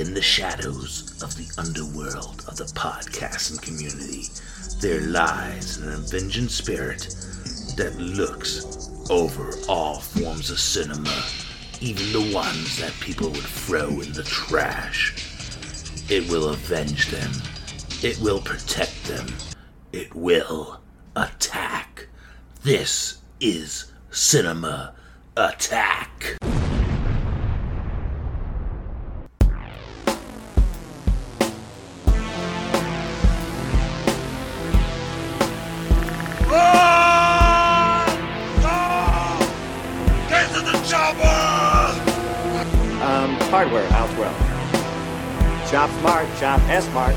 In the shadows of the underworld of the podcasting community, there lies an avenging spirit that looks over all forms of cinema, even the ones that people would throw in the trash. It will avenge them. It will protect them. It will attack. This is Cinema Attack. Smart, shop S smart.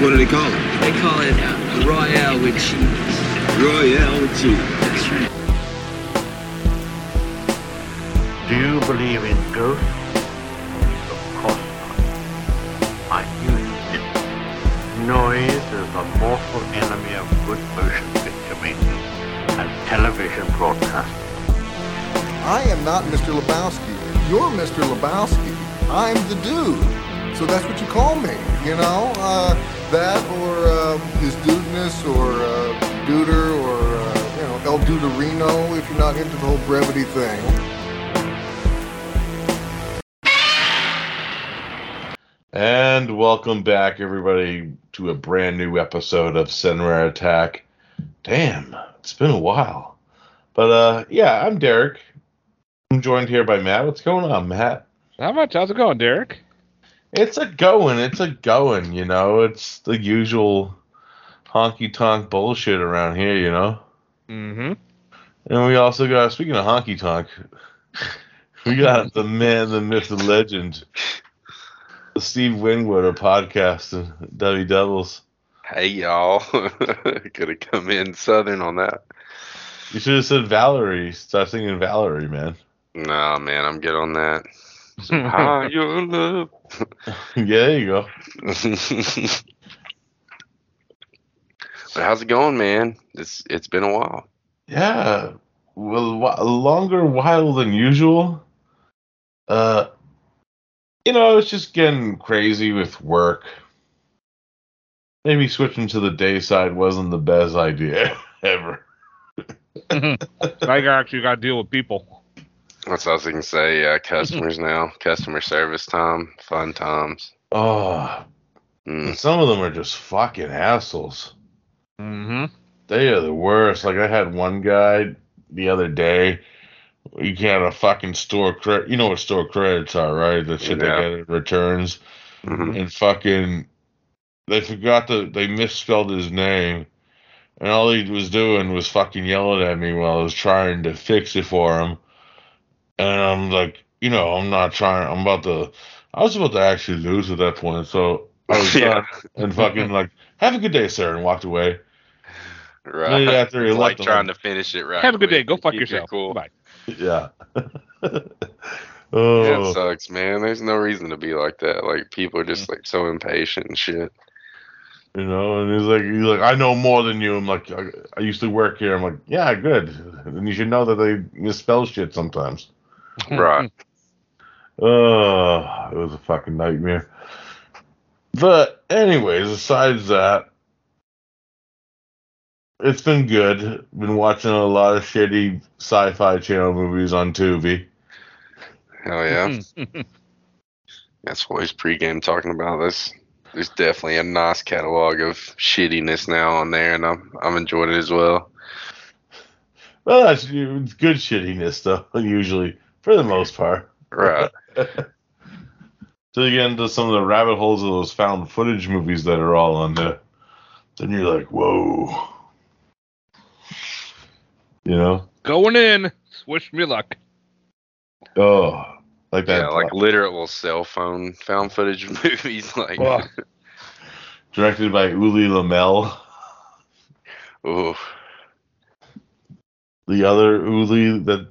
What do they call it? They call it Royale with cheese. Royale with cheese. That's right. Do you believe in ghosts? Of course not. I use it. Noise is the mortal enemy of good motion picture making and television broadcasting. I am not Mr. Lebowski. You're Mr. Lebowski. I'm the dude. So that's what you call me, you know? Uh, that or uh, his dudeness or uh, duder or, uh, you know, El Duderino if you're not into the whole brevity thing. And welcome back, everybody, to a brand new episode of Cinema Attack. Damn, it's been a while. But uh yeah, I'm Derek. I'm joined here by Matt. What's going on, Matt? How much? How's it going, Derek? It's a going, it's a going, you know. It's the usual honky tonk bullshit around here, you know. Mm-hmm. And we also got speaking of honky tonk, we got the man, the myth, the legend, Steve Winwood of podcast and W Devils. Hey y'all, could have come in southern on that. You should have said Valerie. Start singing Valerie, man. Nah, man, I'm good on that. Some higher love. yeah, there you go. but how's it going, man? It's it's been a while. Yeah, well, wh- a longer while than usual. Uh, you know, it's just getting crazy with work. Maybe switching to the day side wasn't the best idea ever. I actually got to deal with people. That's what I was gonna say. Yeah, customers now, customer service time, fun times. Oh, Mm. some of them are just fucking assholes. Mm-hmm. They are the worst. Like I had one guy the other day. You can't fucking store credit. You know what store credits are, right? The shit Yeah. they get at returns. Mhm. And fucking, they forgot to. They misspelled his name, and all he was doing was fucking yelling at me while I was trying to fix it for him. And I'm like, you know, I'm not trying. I'm about to. I was about to actually lose at that point, so I was Yeah. and fucking like, have a good day, sir, and walked away. Right. Maybe after he like trying like- to finish it right. Have a good day. Go fuck keep yourself. Cool. Bye. Yeah. Yeah, oh, it sucks, man. There's no reason to be like that. Like people are Mm. just like so impatient and shit. you know, and he's like, he's like, I know more than you. I'm like, I, I used to work here. I'm like, yeah, good. And you should know that they misspell shit sometimes. Right. Oh, it was a fucking nightmare. But anyways, besides that, it's been good. Been watching a lot of shitty sci-fi channel movies on Tubi. Hell yeah. That's always pregame talking about this. There's definitely a nice catalog of shittiness now on there, and I'm I'm enjoying it as well. Well, that's it's good shittiness though. Usually, for the most part. Right. So you get into some of the rabbit holes of those found footage movies that are all on there. Then you're like, whoa. You know? Going in. Wish me luck. Oh, like that. yeah, like literal cell phone found footage movies. Like, Oh. directed by Ulli Lommel. ooh, The other Uli that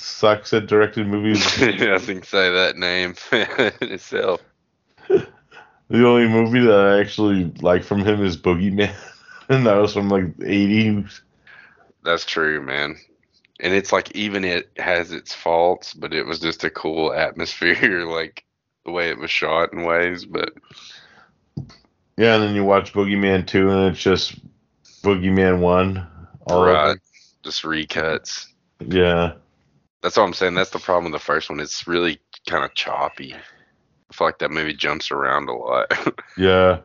sucks at directed movies. I think say that name itself. the only movie that I actually like from him is Boogeyman. and that was from like the 80s. That's true, man. And it's like even it has its faults, but it was just a cool atmosphere, like the way it was shot in ways, but Yeah, and then you watch Boogeyman two, and it's just Boogeyman one. all over. just recuts. Yeah. That's all I'm saying. That's the problem with the first one. It's really kind of choppy. I feel like that movie jumps around a lot. Yeah.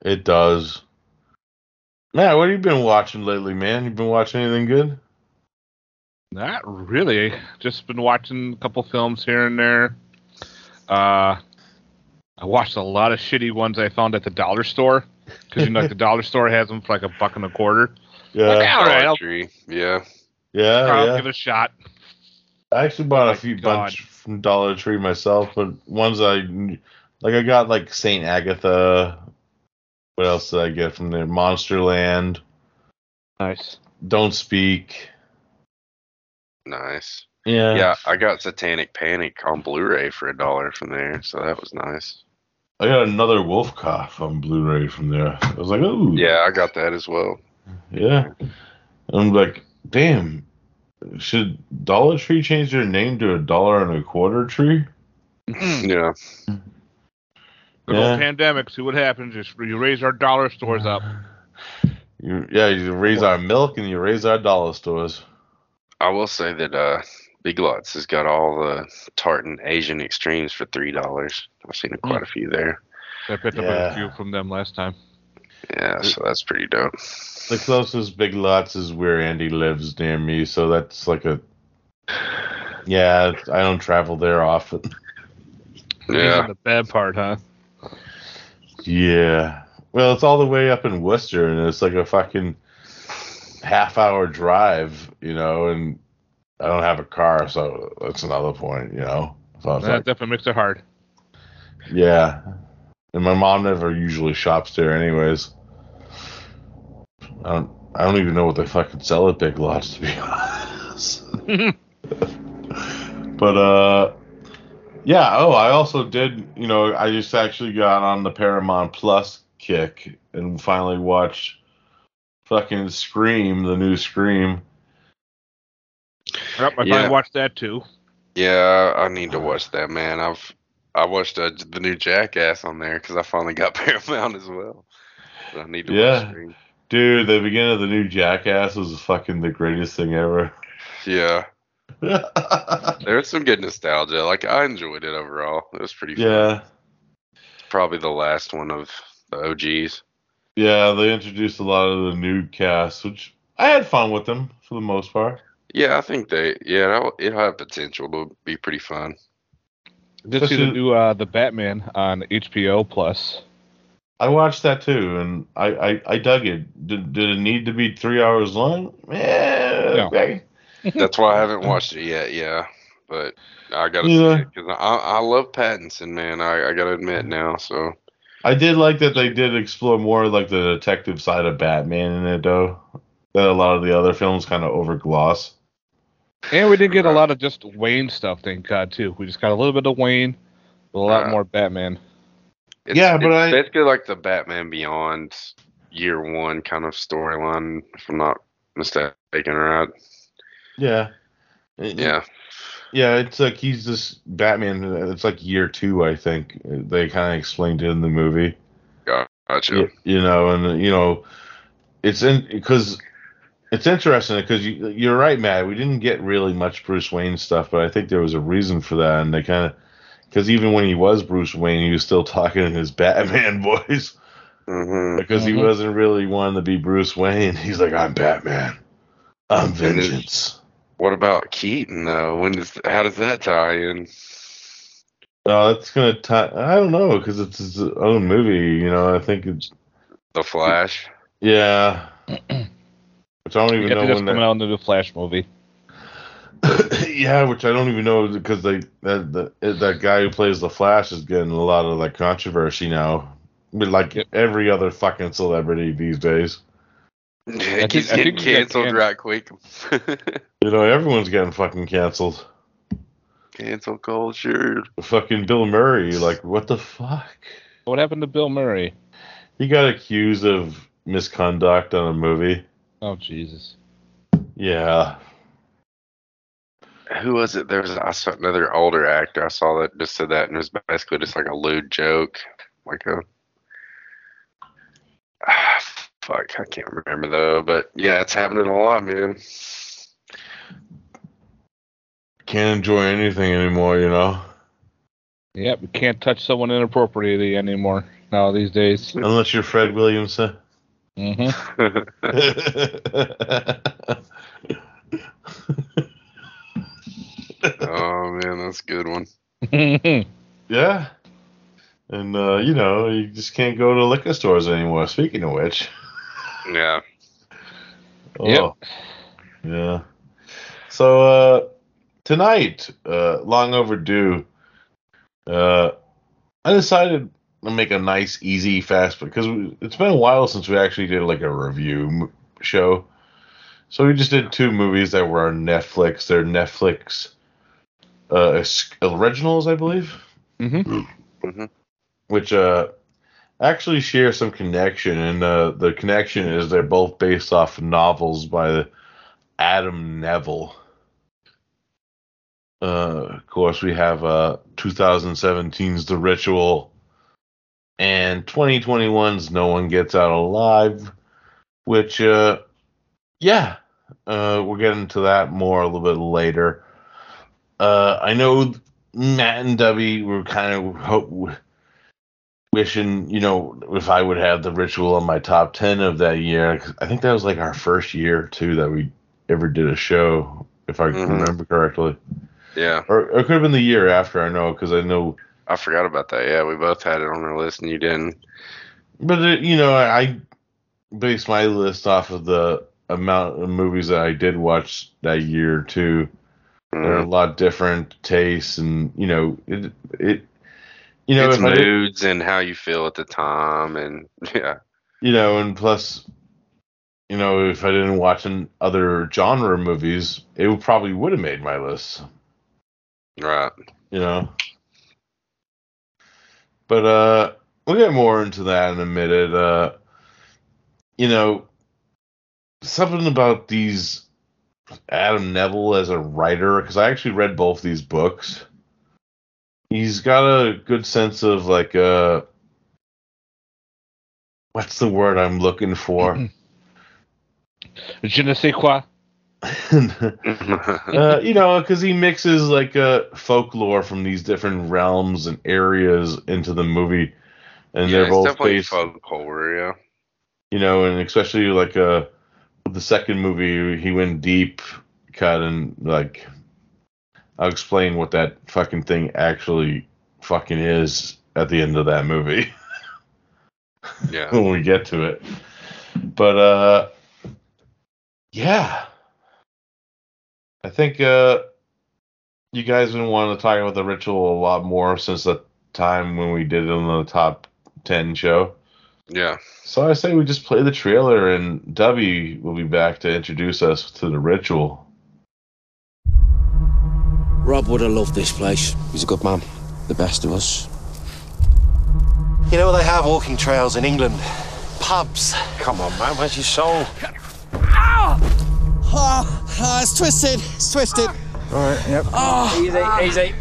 It does. Matt, what have you been watching lately, man? You been watching anything good? Not really. Just been watching a couple films here and there. Uh, I watched a lot of shitty ones I found at the dollar store because you know like the dollar store has them for like a buck and a quarter. Yeah. Like, all right, I'll, Yeah. Yeah, I'll yeah. give it a shot. I actually bought Oh a few God. bunch from Dollar Tree myself, but ones I like I got like Saint Agatha. What else did I get from there? Monsterland. Nice. Don't Speak. Nice. Yeah. Yeah, I got Satanic Panic on Blu-ray for a dollar from there, so that was nice. I got another WolfCop on Blu-ray from there. I was like, oh. Yeah, I got that as well. Yeah. I'm like, damn. Should Dollar Tree change their name to a dollar and a quarter tree? Yeah. Good Yeah. old pandemic. See what happens. Just you raise our dollar stores up. You, yeah, you raise our milk and you raise our dollar stores. I will say that uh Big Lots has got all the tartan Asian extremes for three dollars. I've seen quite a few there. I picked up a few from them last time. Yeah, so that's pretty dope. The closest Big Lots is where Andy lives near me, so that's like a. Yeah, I don't travel there often. Yeah. are the bad part, huh? Yeah. Well, it's all the way up in Worcester, and it's like a fucking half hour drive, you know, and I don't have a car, so that's another point, you know. So That like, definitely makes it hard. yeah. And my mom never usually shops there, anyways. I don't. I don't even know what they fucking sell at Big Lots, to be honest. but uh, yeah. Oh, I also did. You know, I just actually got on the Paramount Plus kick and finally watched fucking Scream, the new Scream. Yep, I Yeah. watched that too. Yeah, I need to watch that, man. I've I watched uh, the new Jackass on there because I finally got Paramount as well. But I need to Yeah. watch Scream. Dude, the beginning of the new Jackass was fucking the greatest thing ever. Yeah, there was some good nostalgia. Like I enjoyed it overall. It was pretty fun. yeah. Probably the last one of the OGs. Yeah, they introduced a lot of the new cast, which I had fun with them for the most part. Yeah, I think they. Yeah, that'll- it had potential to be pretty fun. Did see the Especially- new uh, the Batman on HBO Plus. I watched that too, and I, I, I dug it. Did, did it need to be three hours long? Yeah. No. okay. That's why I haven't watched it yet. Yeah, but I gotta Yeah. see because I, I love Pattinson, man. I, I gotta admit now. So I did like that they did explore more like the detective side of Batman in it, though. That a lot of the other films kind of overgloss. And we did get a lot of just Wayne stuff, thank God, too. We just got a little bit of Wayne, but a lot Uh, more Batman. It's, Yeah, but it's I- basically like the Batman Beyond year one kind of storyline, if I'm not mistaken, right? Yeah. Yeah, Yeah, it's like he's this Batman. It's like year two, I think. They kind of explained it in the movie. gotcha. you, you know, and you know, it's in because it's interesting because you, you're right, Matt. We didn't get really much Bruce Wayne stuff, but I think there was a reason for that, and they kind of because even when he was Bruce Wayne, he was still talking in his Batman voice hmm because he Mhm. wasn't really wanting to be Bruce Wayne. He's like, I'm Batman. I'm vengeance. What about Keaton though? When does how does that tie in? Oh, that's gonna. tie. I don't know because it's his own movie. You know, I think it's The Flash. yeah. Which I don't even got know to just when coming that. out in the Flash movie. yeah, which I don't even know because they that that that guy who plays the Flash is getting a lot of like controversy now. But like Yep. every other fucking celebrity these days, It keeps I getting think we got canceled canned. right quick. you know, everyone's getting fucking canceled. Cancel culture. Fucking Bill Murray, like what the fuck? What happened to Bill Murray? He got accused of misconduct on a movie. Oh, Jesus. Yeah. Who was it? There was I saw another older actor. I saw that just said that, and it was basically just like a lewd joke, like a. Ah, fuck, I can't remember though, but yeah, it's happening a lot, man. Can't enjoy anything anymore, you know. Yep, we can't touch someone inappropriately anymore now these days. Unless you're Fred Williamson. hmm oh man, that's a good one. yeah. And uh, you know, you just can't go to liquor stores anymore. Speaking of which. Yeah. Oh, Yeah. So uh tonight, uh long overdue, uh I decided to make a nice, easy, fast because it's been a while since we actually did like a review m- show. So we just did two movies that were on Netflix. They're Netflix uh originals, I believe hmm hmm which uh actually share some connection and uh the connection is they're both based off novels by Adam Nevill. Uh of course we have uh 2017's The Ritual and 2021's No One Gets Out Alive which uh yeah uh we'll get into that more a little bit later. Uh I know Matt and Dubby were kind of hope wishing, you know, if I would have the ritual on my top 10 of that year. I think that was like our first year, too, that we ever did a show, if I Mhm. remember correctly. Yeah, Or, or it could have been the year after, I know, because I know, I forgot about that. Yeah, we both had it on our list, and you didn't. but, it, you know, I based my list off of the amount of movies that I did watch that year, too. They're a Mm. lot different tastes, and, you know, it, it, you know, it's did- moods and how you feel at the time, and yeah, you know, and plus, you know, if I didn't watch an other genre movies, it would probably would have made my list. right. You know, but uh, we'll get more into that in a minute. Uh, you know, something about these Adam Nevill as a writer because I actually read both these books. He's got a good sense of like uh what's the word I'm looking for? Je ne sais quoi. uh, you know, because he mixes like uh, folklore from these different realms and areas into the movie, and yeah, they're it's both definitely based, folk horror. Yeah, you know, and especially like uh, with the second movie, he went deep cut and like I'll explain what that fucking thing actually fucking is at the end of that movie yeah. when we get to it. But uh yeah. I think uh you guys have been wanting to talk about the ritual a lot more since the time when we did it on the top 10 show. Yeah. So I say we just play the trailer and W will be back to introduce us to the ritual. Rob would have loved this place. He's a good man. The best of us. You know they have walking trails in England? Pubs. Come on, man. Where's your soul? Ah! Ah, it's twisted. It's twisted. All right, yep. Ah, Easy, easy.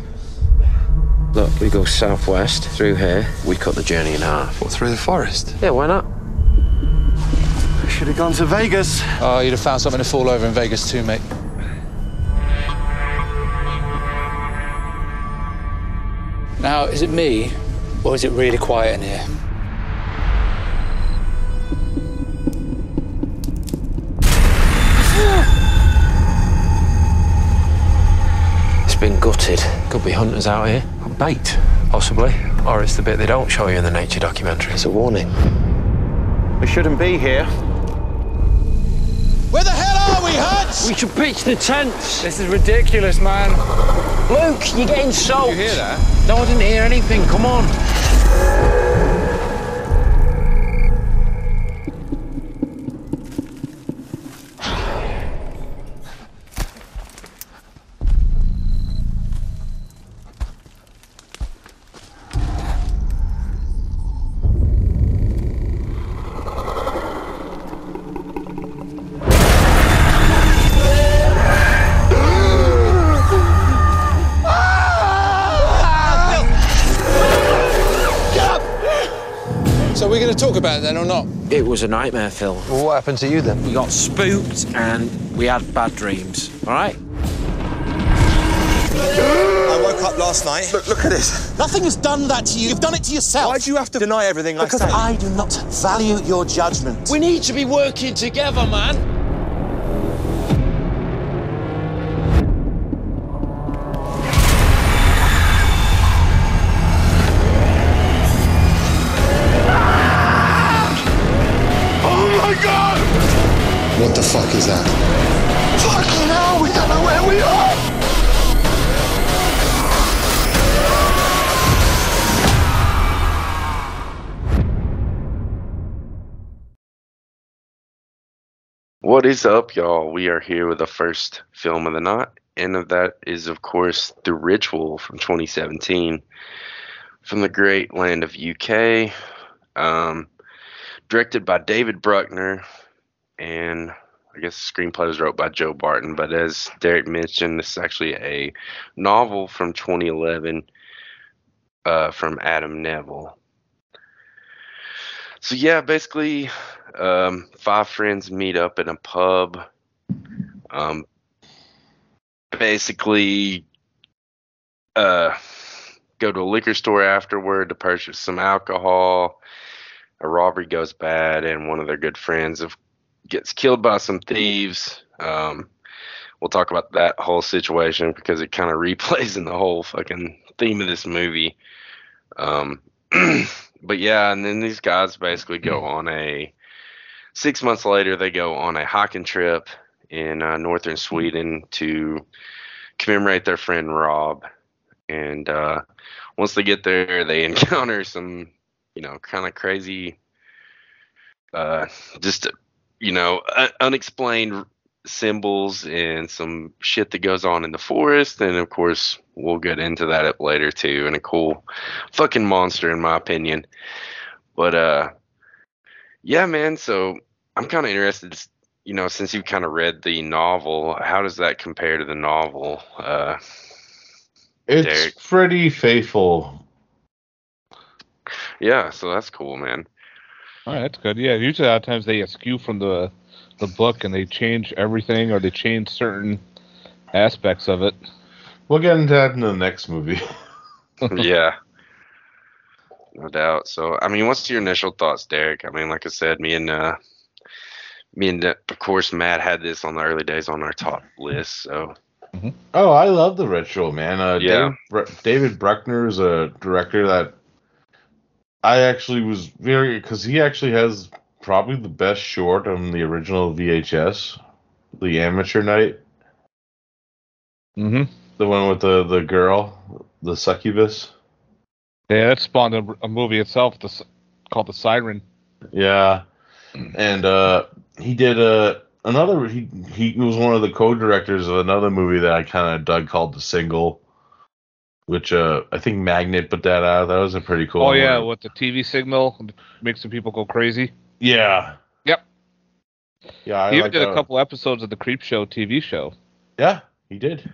Look, we go southwest through here. We cut the journey in half. What, through the forest? Yeah, why not? Should have gone to Vegas. Oh, you'd have found something to fall over in Vegas too, mate. Now, is it me, or is it really quiet in here? Gutted. Could be hunters out here. Bait, possibly. Or it's the bit they don't show you in the nature documentary. It's a warning. We shouldn't be here. Where the hell are we, Hutch? We should pitch the tents. This is ridiculous, man. Luke, you're getting soaked. You hear that? No, I didn't hear anything. Come on. Talk about it then or not? It was a nightmare, Phil. Well, what happened to you then? We got spooked and we had bad dreams. All right? I woke up last night. Look, look at this. Nothing has done that to you. You've done it to yourself. Why do you have to deny everything Because I say? I do not value your judgment. We need to be working together, man. What is up, y'all? We are here with the first film of the night, and of that is, of course, The Ritual from 2017, from the great land of UK, um, directed by David Bruckner, and I guess the screenplay was wrote by Joe Barton. But as Derek mentioned, this is actually a novel from 2011 uh, from Adam Nevill. So yeah, basically, um, five friends meet up in a pub. Um, basically, uh, go to a liquor store afterward to purchase some alcohol. A robbery goes bad, and one of their good friends of, gets killed by some thieves. Um, we'll talk about that whole situation because it kind of replays in the whole fucking theme of this movie. Um, but yeah, and then these guys basically go on a six months later they go on a hiking trip in uh, northern Sweden to commemorate their friend Rob. And uh, once they get there, they encounter some, you know, kind of crazy, uh, just you know, un- unexplained symbols and some shit that goes on in the forest. And of course, we'll get into that later too. And a cool fucking monster, in my opinion. But uh, yeah, man. So I'm kind of interested. You know, since you've kind of read the novel, how does that compare to the novel? Uh, It's Derek? pretty faithful. yeah, so that's cool, man. All right, that's good. Yeah, usually a lot of times they skew from the the book and they change everything or they change certain aspects of it. We'll get into that in the next movie. yeah. No doubt. So, I mean, what's your initial thoughts, Derek? I mean, like I said, me and uh, me and uh, of course Matt had this on the early days on our top list. So, Oh, I love the ritual, man. Uh, Yeah. David, Br- David Bruckner is a director that I actually was very because he actually has probably the best short on the original VHS, the Amateur Night, Mm-hmm. the one with the the girl, the succubus. Yeah, that spawned a, a movie itself the, called The Siren. Yeah, and uh, he did uh, another. He he was one of the co-directors of another movie that I kind of dug called The Signal, which uh, I think Magnet put that out. That was a pretty cool. oh yeah, with the TV signal makes some people go crazy. yeah, Yep. yeah. I he even like did a that. couple episodes of the Creepshow TV show. Yeah, he did.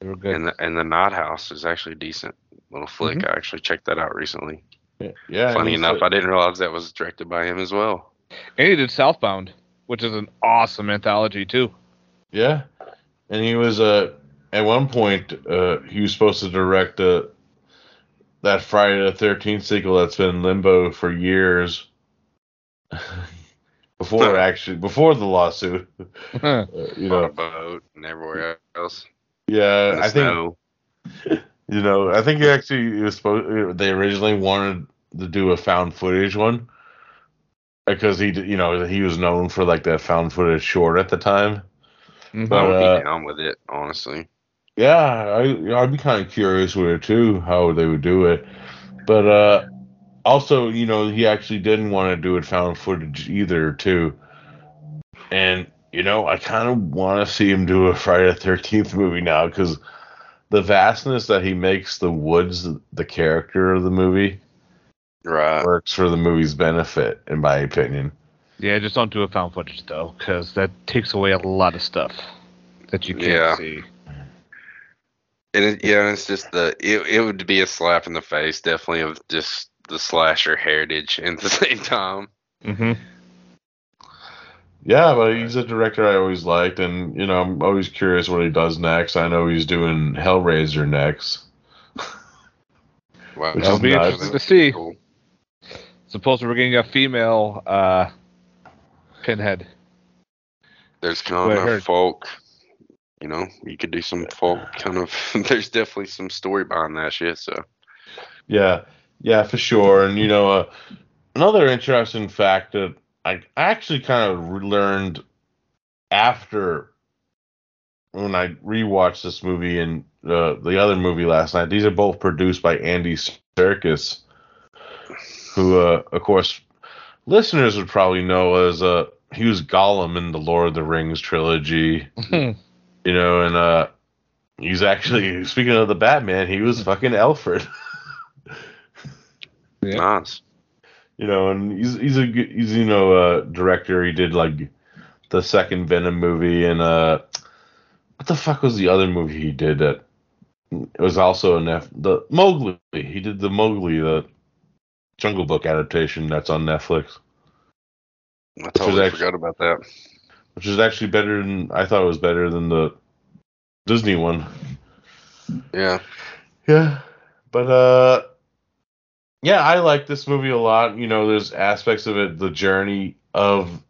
They were good. and the and the Night House is actually decent little flick. Mhm. I actually checked that out recently. Yeah, yeah. Funny enough, a- I didn't realize that was directed by him as well. And he did Southbound, which is an awesome anthology too. Yeah, and he was uh at one point uh he was supposed to direct uh that Friday the Thirteenth sequel that's been in limbo for years. before actually before the lawsuit, Uh, you On know. a boat and everywhere else. Yeah, In the I think snow. you know. I think he actually was supposed. They originally wanted to do a found footage one because he, you know, he was known for like that found footage short at the time. Mhm. But I would uh, be down with it, honestly. Yeah, I I'd be kind of curious with it too, how they would do it. But uh also, you know, he actually didn't want to do it found footage either too. And you know, I kind of want to see him do a Friday the Thirteenth movie now because the vastness that he makes the woods the character of the movie right works for the movie's benefit, in my opinion. Yeah, just don't do a found footage though, because that takes away a lot of stuff that you can't Yeah. see. And it, yeah, it's just the it, it would be a slap in the face, definitely of just the slasher heritage at the same time. Mm-hmm. Yeah, but he's a director I always liked, and you know I'm always curious what he does next. I know he's doing Hellraiser next. Wow, Which That'll be nuts. interesting to see. Suppose we're getting a female uh, pinhead. There's What I kind of heard. folk. You know, you could do some folk kind of. there's definitely some story behind that shit. So Yeah, yeah, for sure. And you know, uh, another interesting fact that I actually kind of re- learned after when I rewatched this movie and uh, the other movie last night. These are both produced by Andy Serkis, who, uh, of course, listeners would probably know as uh, he was Gollum in the Lord of the Rings trilogy. you know, and uh, he's actually speaking of the Batman, he was fucking Alfred. nice. You know, and he's he's a good- he's you know a director. He did like the second Venom movie and uh, what the fuck was the other movie he did that it was also an Nef- the Mowgli. He did the Mowgli the Jungle Book adaptation that's on Netflix, I totally actually- forgot about that. which is actually better than I thought it was better than the Disney one. Yeah. Yeah. But uh yeah, I like this movie a lot. You know, there's aspects of it, the journey of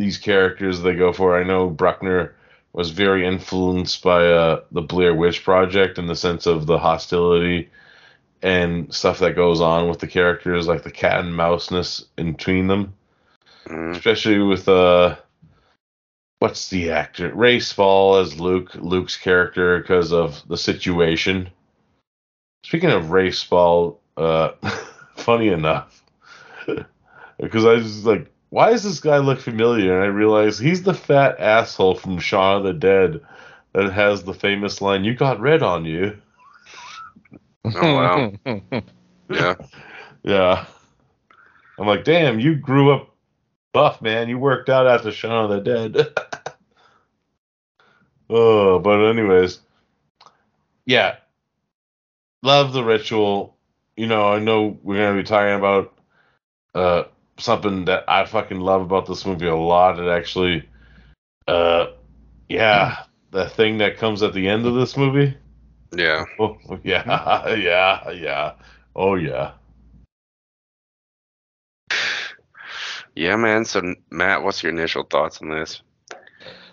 these characters they go for. I know Bruckner was very influenced by uh the Blair Witch Project in the sense of the hostility and stuff that goes on with the characters, like the cat and mouseness in between them. Mm. Especially with uh what's the actor? Rafe Spall as Luke, Luke's character because of the situation. Speaking of Rafe Spall, uh, funny enough, because I was like, why does this guy look familiar? And I realized he's the fat asshole from Shaun of the Dead that has the famous line, "You got red on you." Oh wow. yeah. Yeah. I'm like, damn, you grew up buff, man. You worked out after Shaun of the Dead. oh, but anyways, yeah, love the ritual. You know, I know we're gonna be talking about uh something that I fucking love about this movie a lot. It actually, uh, yeah, the thing that comes at the end of this movie. Yeah. Oh, yeah, yeah, yeah. Oh, yeah. Yeah, man. So Matt, what's your initial thoughts on this?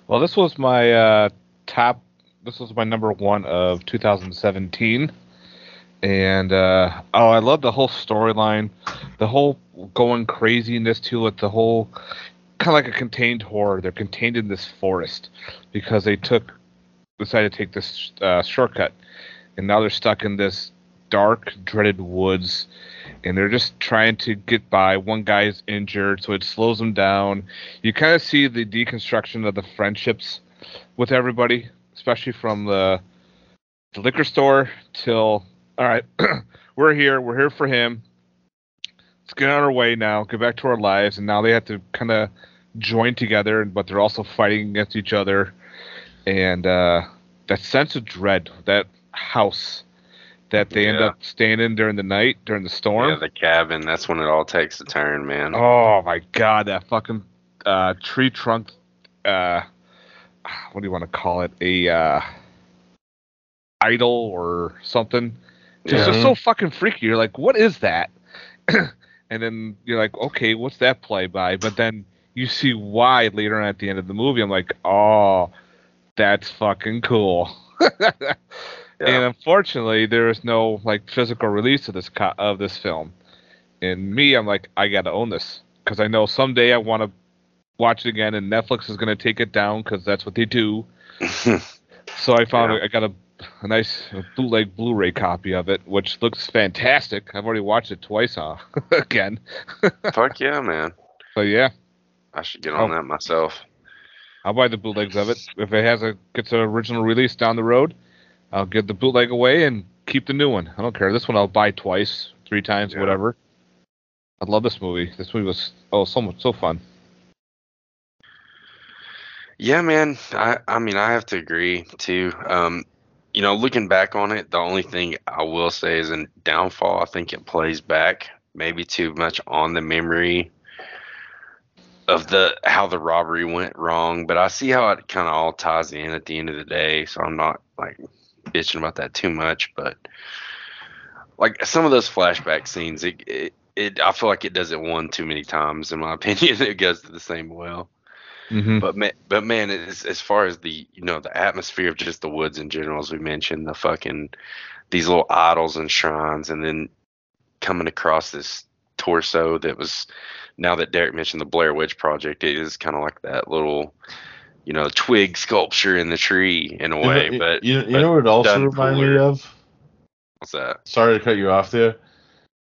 Well, this was my uh, top. This was my number one of 2017, and uh, oh, I love the whole storyline, the whole going craziness to it, the whole kind of like a contained horror. They're contained in this forest because they took decided to take this uh, shortcut, and now they're stuck in this dark, dreaded woods, and they're just trying to get by. One guy's injured, so it slows them down. You kind of see the deconstruction of the friendships with everybody, especially from the, the liquor store till all right, we're here, we're here for him. Let's get on our way now, get back to our lives, and now they have to kind of join together, but they're also fighting against each other, and uh, that sense of dread, that house that they end up staying in during the night, during the storm. Yeah, the cabin. That's when it all takes a turn, man. Oh my god, that fucking uh, tree trunk. Uh, what do you want to call it? A uh, idol or something? Just, just Yeah. so fucking freaky. You're like, what is that? and then you're like, okay, what's that play by? But then you see why later on at the end of the movie. I'm like, oh, that's fucking cool. And unfortunately, there is no like physical release of this co- of this film. And me, I'm like, I gotta own this because I know someday I want to watch it again, and Netflix is gonna take it down because that's what they do. so I found I got a, nice bootleg Blu-ray copy of it, which looks fantastic. I've already watched it twice uh, again. Fuck yeah, man. So yeah, I should get on Oh. that myself. I'll buy the bootlegs of it if it has a gets an original release down the road. I'll give the bootleg away and keep the new one. I don't care. This one I'll buy twice, three times, whatever. I love this movie. This movie was oh so much so fun. Yeah, man. I I mean, I have to agree too. Um, you know, looking back on it, the only thing I will say is in downfall. I think it plays back maybe too much on the memory of the how the robbery went wrong, but I see how it kind of all ties in at the end of the day, so I'm not like bitching about that too much, but like some of those flashback scenes, it, it, it I feel like it does it one too many times in my opinion. It goes to the same well. Mhm. But man, but man, as, as far as the you know the atmosphere of just the woods in general, as we mentioned, the fucking these little idols and shrines, and then coming across this torso that was now that Derek mentioned the Blair Witch Project, it is kind of like that little you know twig sculpture in the tree in a way. You know- but you, you but know what it also done reminded me of? What's that? Sorry to cut you off there,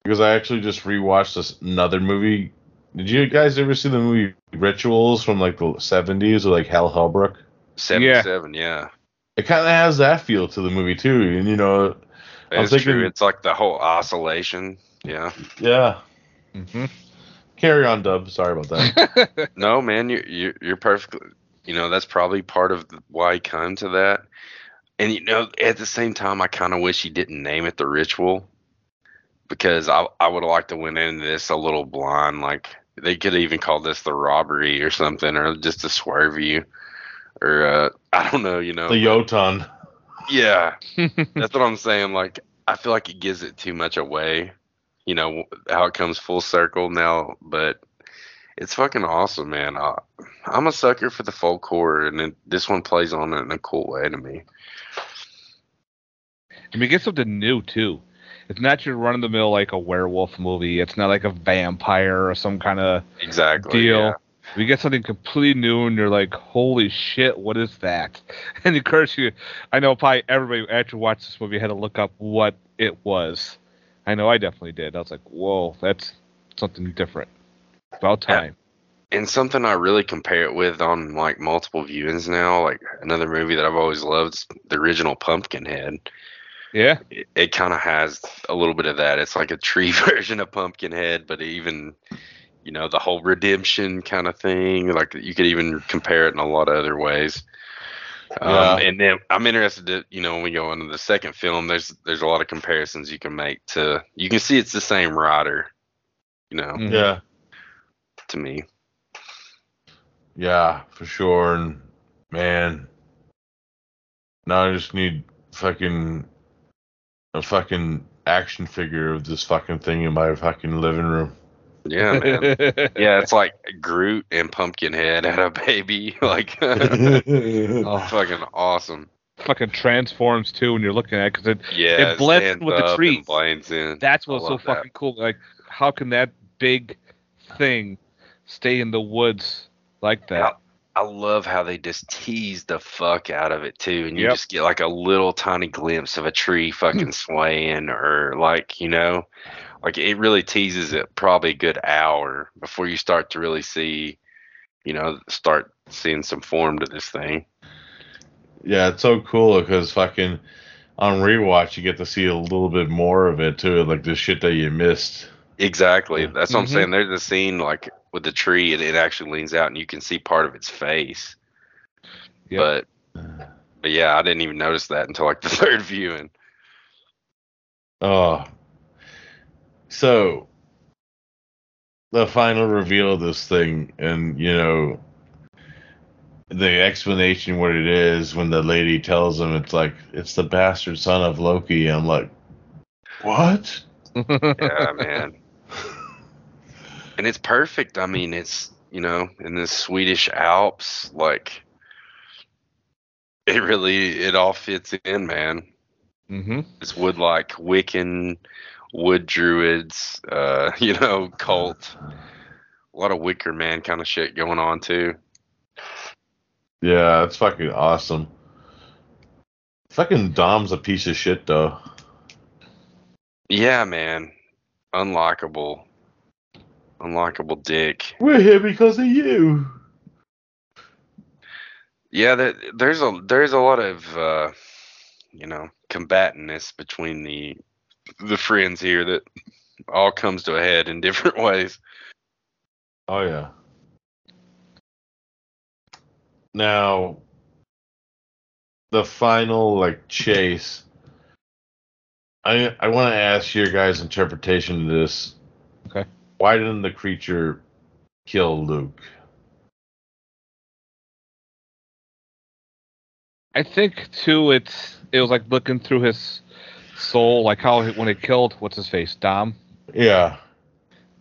because I actually just rewatched this another movie. Did you guys ever see the movie Rituals from like the seventies or like Hal Holbrook? Seventy-seven, yeah. It kind of has that feel to the movie too, and you know, I'm It's thinking, true. It's like the whole oscillation. Yeah. yeah. Mm-hmm. Carry on, Dub. Sorry about that. no, man, you're you're, you're perfectly. You know, that's probably part of why he come to that. And you know, at the same time, I kind of wish he didn't name it the ritual, because I I would have liked to went into this a little blind. Like they could even call this the robbery or something, or just to swerve you, or uh, I don't know. You know, the Jötunn. yeah, that's what I'm saying. Like, I feel like it gives it too much away. You know how it comes full circle now, but it's fucking awesome, man. I, I'm a sucker for the folk horror, and it, this one plays on it in a cool way to me. And we get something new too. It's not your run of the mill like a werewolf movie. It's not like a vampire or some kind of Exactly. deal. yeah. We get something completely new, and you're like, "Holy shit, what is that?" And of course, you, I know probably everybody after watched this movie had to look up what it was. I know I definitely did. I was like, "Whoa, that's something different." About time. And something I really compare it with on like multiple viewings now, like another movie that I've always loved, the original Pumpkinhead. Yeah. It, it kind of has a little bit of that. It's like a tree version of Pumpkinhead, but even, you know, the whole redemption kind of thing. Like you could even compare it in a lot of other ways. Um, and then I'm interested to, you know, when we go into the second film, there's there's a lot of comparisons you can make to. You can see it's the same writer, you know, Mhm. Yeah, to me. yeah, for sure. And man, now I just need fucking a fucking action figure of this fucking thing in my fucking living room. Yeah, man. yeah, it's like Groot and Pumpkinhead had a baby. Like, Oh. fucking awesome. Fucking transforms too when you're looking at it because it Yeah, it blends stands with the up trees. and in. That's what's so love that. fucking cool. Like, how can that big thing stay in the woods like that? I love how they just tease the fuck out of it too, and you Yep. just get like a little tiny glimpse of a tree hmm. fucking swaying, or like you know, like it really teases it probably a good hour before you start to really see, you know, start seeing some form to this thing. Yeah, it's so cool because fucking on rewatch you get to see a little bit more of it too, like the shit that you missed. Exactly. That's what I'm Mhm. saying. There's a scene like with the tree, and it actually leans out, and you can see part of its face. Yep. But, but yeah, I didn't even notice that until like the third viewing. Oh, so the final reveal of this thing, and you know the explanation what it is when the lady tells him it's like it's the bastard son of Loki. I'm like, what? Yeah, man. And it's perfect. I mean, it's you know in the Swedish Alps, like it really it all fits in, man. mm-hmm. It's wood like Wiccan, wood druids, uh, you know, cult. A lot of Wicker Man kind of shit going on too. Yeah, it's fucking awesome. Fucking Dom's a piece of shit though. Yeah, man. Unlockable. Unlockable dick. We're here because of you. Yeah, there, there's a there's a lot of uh, you know combatantness between the the friends here that all comes to a head in different ways. Oh yeah. Now, the final like chase. I I want to ask your guys' interpretation of this. Why didn't the creature kill Luke? I think too. It's it was like looking through his soul, like how when it killed what's his face, Dom. Yeah.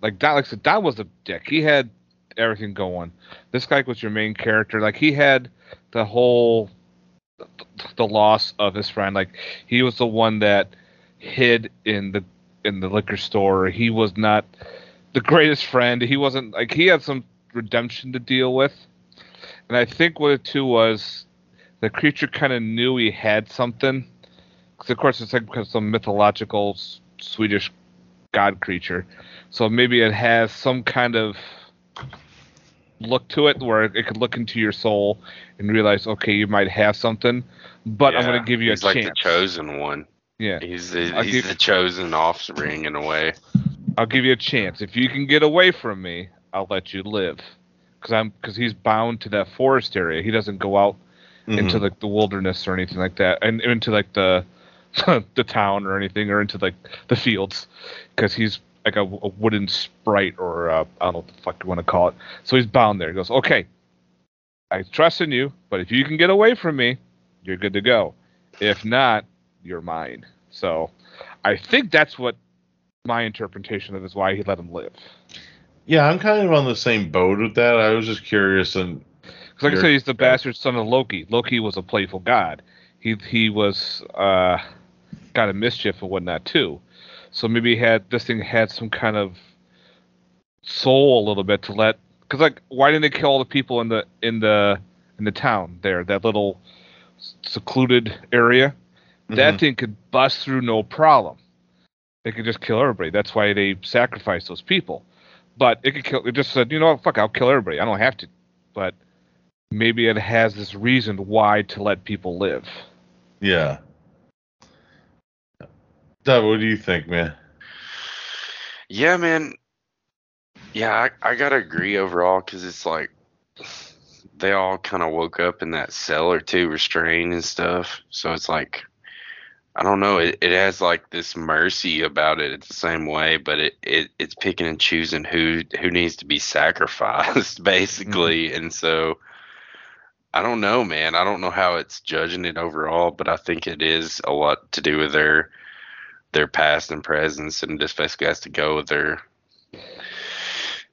Like Dom, like I said, Dom was a dick. He had everything going. This guy was your main character. Like he had the whole the loss of his friend. Like he was the one that hid in the in the liquor store. He was not the greatest friend. He wasn't like he had some redemption to deal with. And I think what it too was the creature kind of knew he had something. Because of course it's like some mythological Swedish god creature. So maybe it has some kind of look to it where it could look into your soul and realize, okay, you might have something, but I'm going to give you a like chance. the chosen one. Yeah. He's the, he's give- the chosen offspring in a way. I'll give you a chance. If you can get away from me, I'll let you live. Because I'm because he's bound to that forest area. He doesn't go out into Mhm. like the wilderness or anything like that, and into like the the town or anything, or into like the fields, because he's like a, a wooden sprite or uh, I don't know what the fuck you want to call it. So he's bound there. He goes, okay, I trust in you, but if you can get away from me, you're good to go. If not, you're mine. So I think that's what my interpretation of is why he let him live. Yeah, I'm kind of on the same boat with that. I was just curious and Because like I said, he's the bastard son of Loki. Loki was a playful god. He he was uh, god of mischief and whatnot too. So maybe he had this thing had some kind of soul a little bit to let. Because like, why didn't they kill all the people in the in the in the town there? That little secluded area. That Mhm. thing could bust through no problem. It could just kill everybody. That's why they sacrificed those people. But it could kill. It just said, you know what, fuck, I'll kill everybody. I don't have to. But maybe it has this reason why to let people live. yeah. Dub, what do you think, man? Yeah, man. Yeah, I, I gotta agree overall because it's like they all kind of woke up in that cell or two, restrained and stuff. So it's like I don't know. It, it has like this mercy about it. It's the same way, but it, it it's picking and choosing who who needs to be sacrificed, basically. Mm-hmm. And so I don't know, man. I don't know how it's judging it overall, but I think it is a lot to do with their their past and presence, and just basically has to go with their,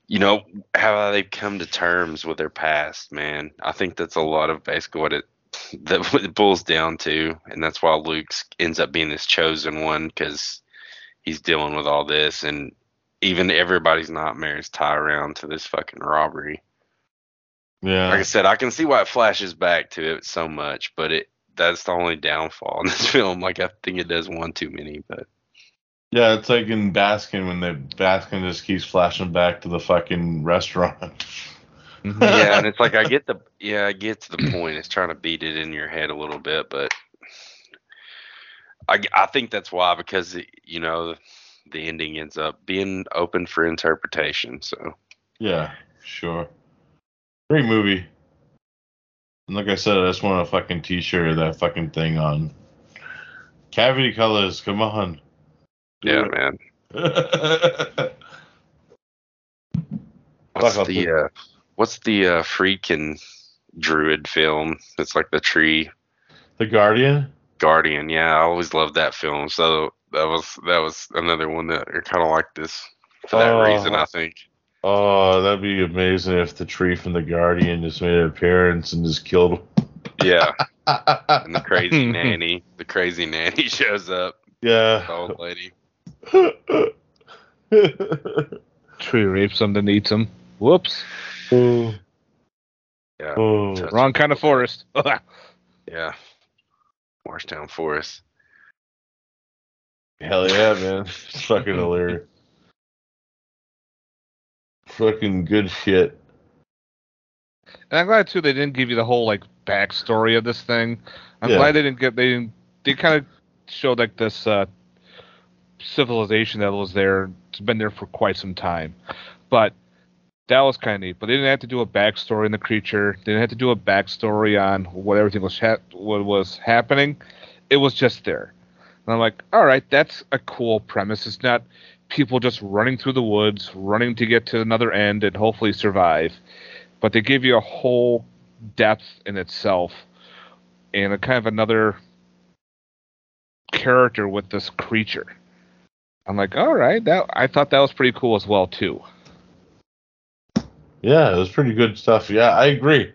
you know, how they've come to terms with their past. Man, I think that's a lot of basically what it that what it boils down to, and that's why Luke ends up being this chosen one because he's dealing with all this, and even everybody's nightmares tie around to this fucking robbery. Yeah. Like I said, I can see why it flashes back to it so much, but it that's the only downfall in this film. Like I think it does one too many, but Yeah, it's like in Baskin when the Baskin just keeps flashing back to the fucking restaurant. yeah, and it's like I get the yeah, I get to the point. It's trying to beat it in your head a little bit, but I I think that's why because it, you know the ending ends up being open for interpretation. So Yeah, sure. Great movie. And like I said, I just want a fucking t-shirt of that fucking thing on. Cavity colors, come on. yeah, man. Fuck, What's the uh, what's the uh, freaking druid film? It's like the tree the Guardian. Guardian. Yeah, I always loved that film. So that was that was another one that are kind of like this for that Oh. reason. I think. Oh, that'd be amazing if the tree from the Guardian just made an appearance and just killed. Yeah. and the crazy nanny, the crazy nanny shows up. Yeah. The old lady. Tree rapes him, then eats him. Whoops. Oh. Yeah. Oh. Wrong kind of forest. Yeah. Marshtown Forest. Hell yeah, man. Fucking hilarious. Fucking good shit. And I'm glad too they didn't give you the whole like backstory of this thing. I'm Yeah. glad they didn't get they didn't they kind of showed like this uh, civilization that was there. It's been there for quite some time, but that was kind of neat. But they didn't have to do a backstory on the creature. They didn't have to do a backstory on what everything was ha- what was happening. It was just there. And I'm like, all right, that's a cool premise. It's not people just running through the woods, running to get to another end and hopefully survive. But they give you a whole depth in itself and a kind of another character with this creature. I'm like, all right, that I thought that was pretty cool as well too. Yeah, it was pretty good stuff. Yeah, I agree.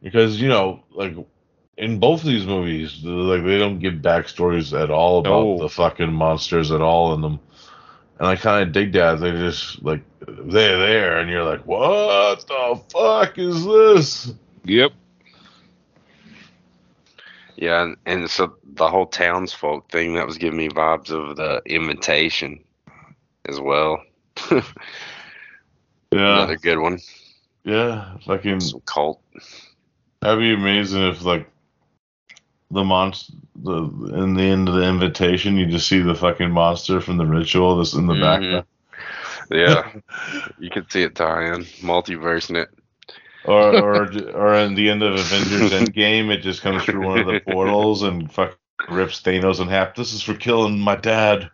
Because, you know, like in both of these movies, like they don't give backstories at all about No. the fucking monsters at all in them. And I kind of dig that. They just like they're there, and you're like, "What the fuck is this?" Yep. Yeah, and, and so the whole townsfolk thing that was giving me vibes of the invitation as well. Yeah, Another good one. yeah, fucking Some cult. That'd be amazing if like the monster the in the end of the invitation you just see the fucking monster from the ritual that's in the Mhm. background. Yeah, you could see it tie in multiverse in it. Or or or in the end of Avengers Endgame it just comes through one of the portals and fuck rips Thanos in half. This is for killing my dad.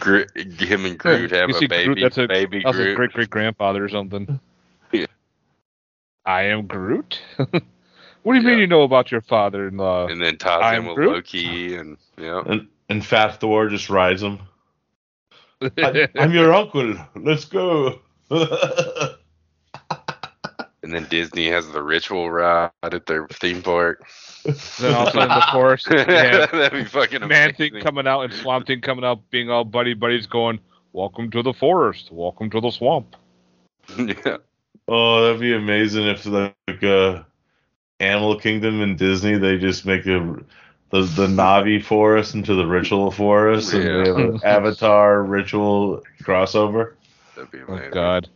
Groot, him and Groot have a baby, Groot, that's a, baby that's a great great grandfather or something. Yeah. I am Groot. what do you mean you know about your father-in-law? and then ties I'm in with Groot? Loki and yeah. And and Fat Thor just rides him. I, I'm your uncle. Let's go. And then Disney has the ritual ride at their theme park. then also of a sudden the forest, they have That'd be fucking Man Thing coming out and Swamp Thing coming out, being all buddy buddies, going, "Welcome to the forest. Welcome to the swamp." yeah. Oh, that'd be amazing if like uh, Animal Kingdom and Disney they just make a the the Na'vi forest into the ritual forest and they have an Avatar ritual crossover. That'd be amazing. Oh amazing. God.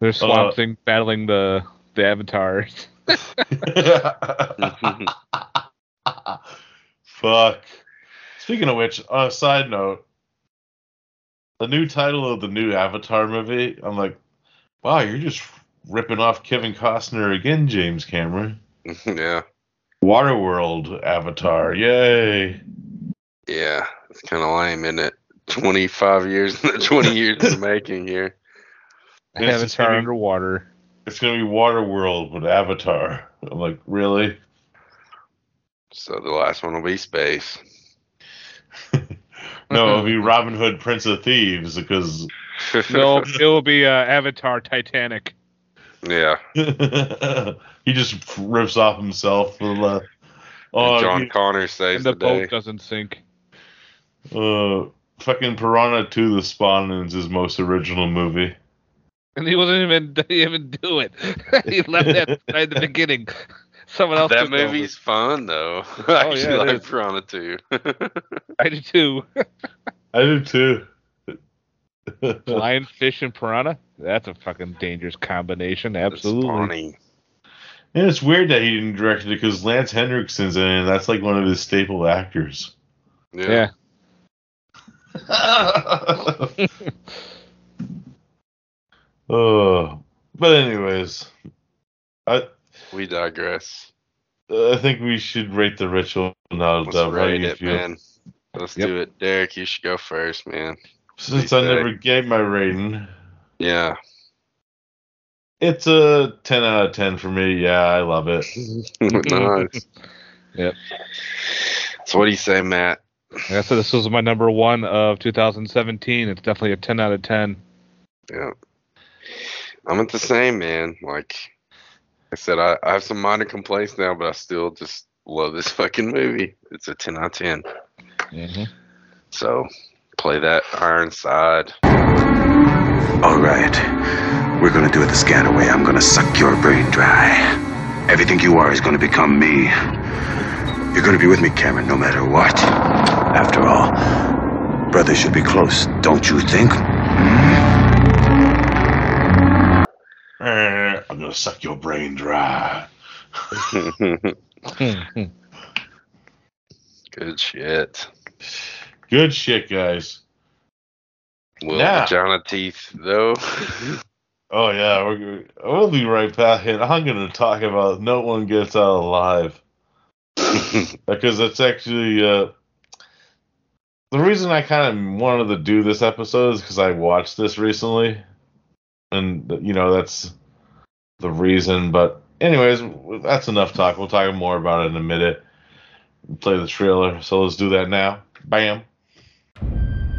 There's Swamp Uh, Thing battling the the avatars. Fuck. Speaking of which, on a side note, the new title of the new Avatar movie, I'm like, wow, you're just ripping off Kevin Costner again, James Cameron. yeah. Waterworld Avatar, yay. Yeah. It's kind of lame, isn't it? 25 years, 20 years in the making here. It's just Avatar gonna be- underwater. It's gonna be Waterworld with Avatar. I'm like, really? So the last one will be space. No, it'll be Robin Hood, Prince of Thieves, because No, it will be uh, Avatar Titanic. Yeah. he just rips off himself. For the, oh, John he- Connor saves And the the day. boat doesn't sink. uh, fucking Piranha 2: The Spawn is his most original movie. And he wasn't even he didn't even do it. he left that at the beginning. Someone else. That took over. movie's fun though. Oh, I Oh, actually yeah, it like is. Piranha too. I do too. I do too. Lionfish and piranha. That's a fucking dangerous combination. Absolutely. Spawning. And it's weird that he didn't direct it because Lance Henriksen's in it, and that's like one of his staple actors. Yeah. Oh, but anyways, I We digress. Uh, I think we should rate the ritual now. Let's Dub. How do rate it, feel? man. Let's Yep. do it. Derek, you should go first, man. Since What I do never gave my rating, Yeah. it's a ten out of ten for me. Yeah, I love it. nice. Yep. So what do you say, Matt? Like I said, this was my number one of 2017. It's definitely a 10 out of 10. Yeah. I'm at the same, man. Like I said, I, I have some minor complaints now, but I still just love this fucking movie. It's a 10 out of 10. Mm-hmm. So play that Ironside. All right. We're gonna do it the scanner way. I'm gonna suck your brain dry. Everything you are is gonna become me. You're gonna be with me, Cameron, no matter what. After all, brothers should be close, don't you think? Eh, I'm gonna suck your brain dry. Good shit. Good shit, guys. Will Yeah. vagina teeth though. Oh yeah, we're we'll be right back, and I'm gonna talk about no one gets out alive because that's actually uh, the reason I kind of wanted to do this episode is because I watched this recently, and you know that's the reason. But anyways, that's enough talk. We'll talk more about it in a minute. Play the trailer. So let's do that now. Bam.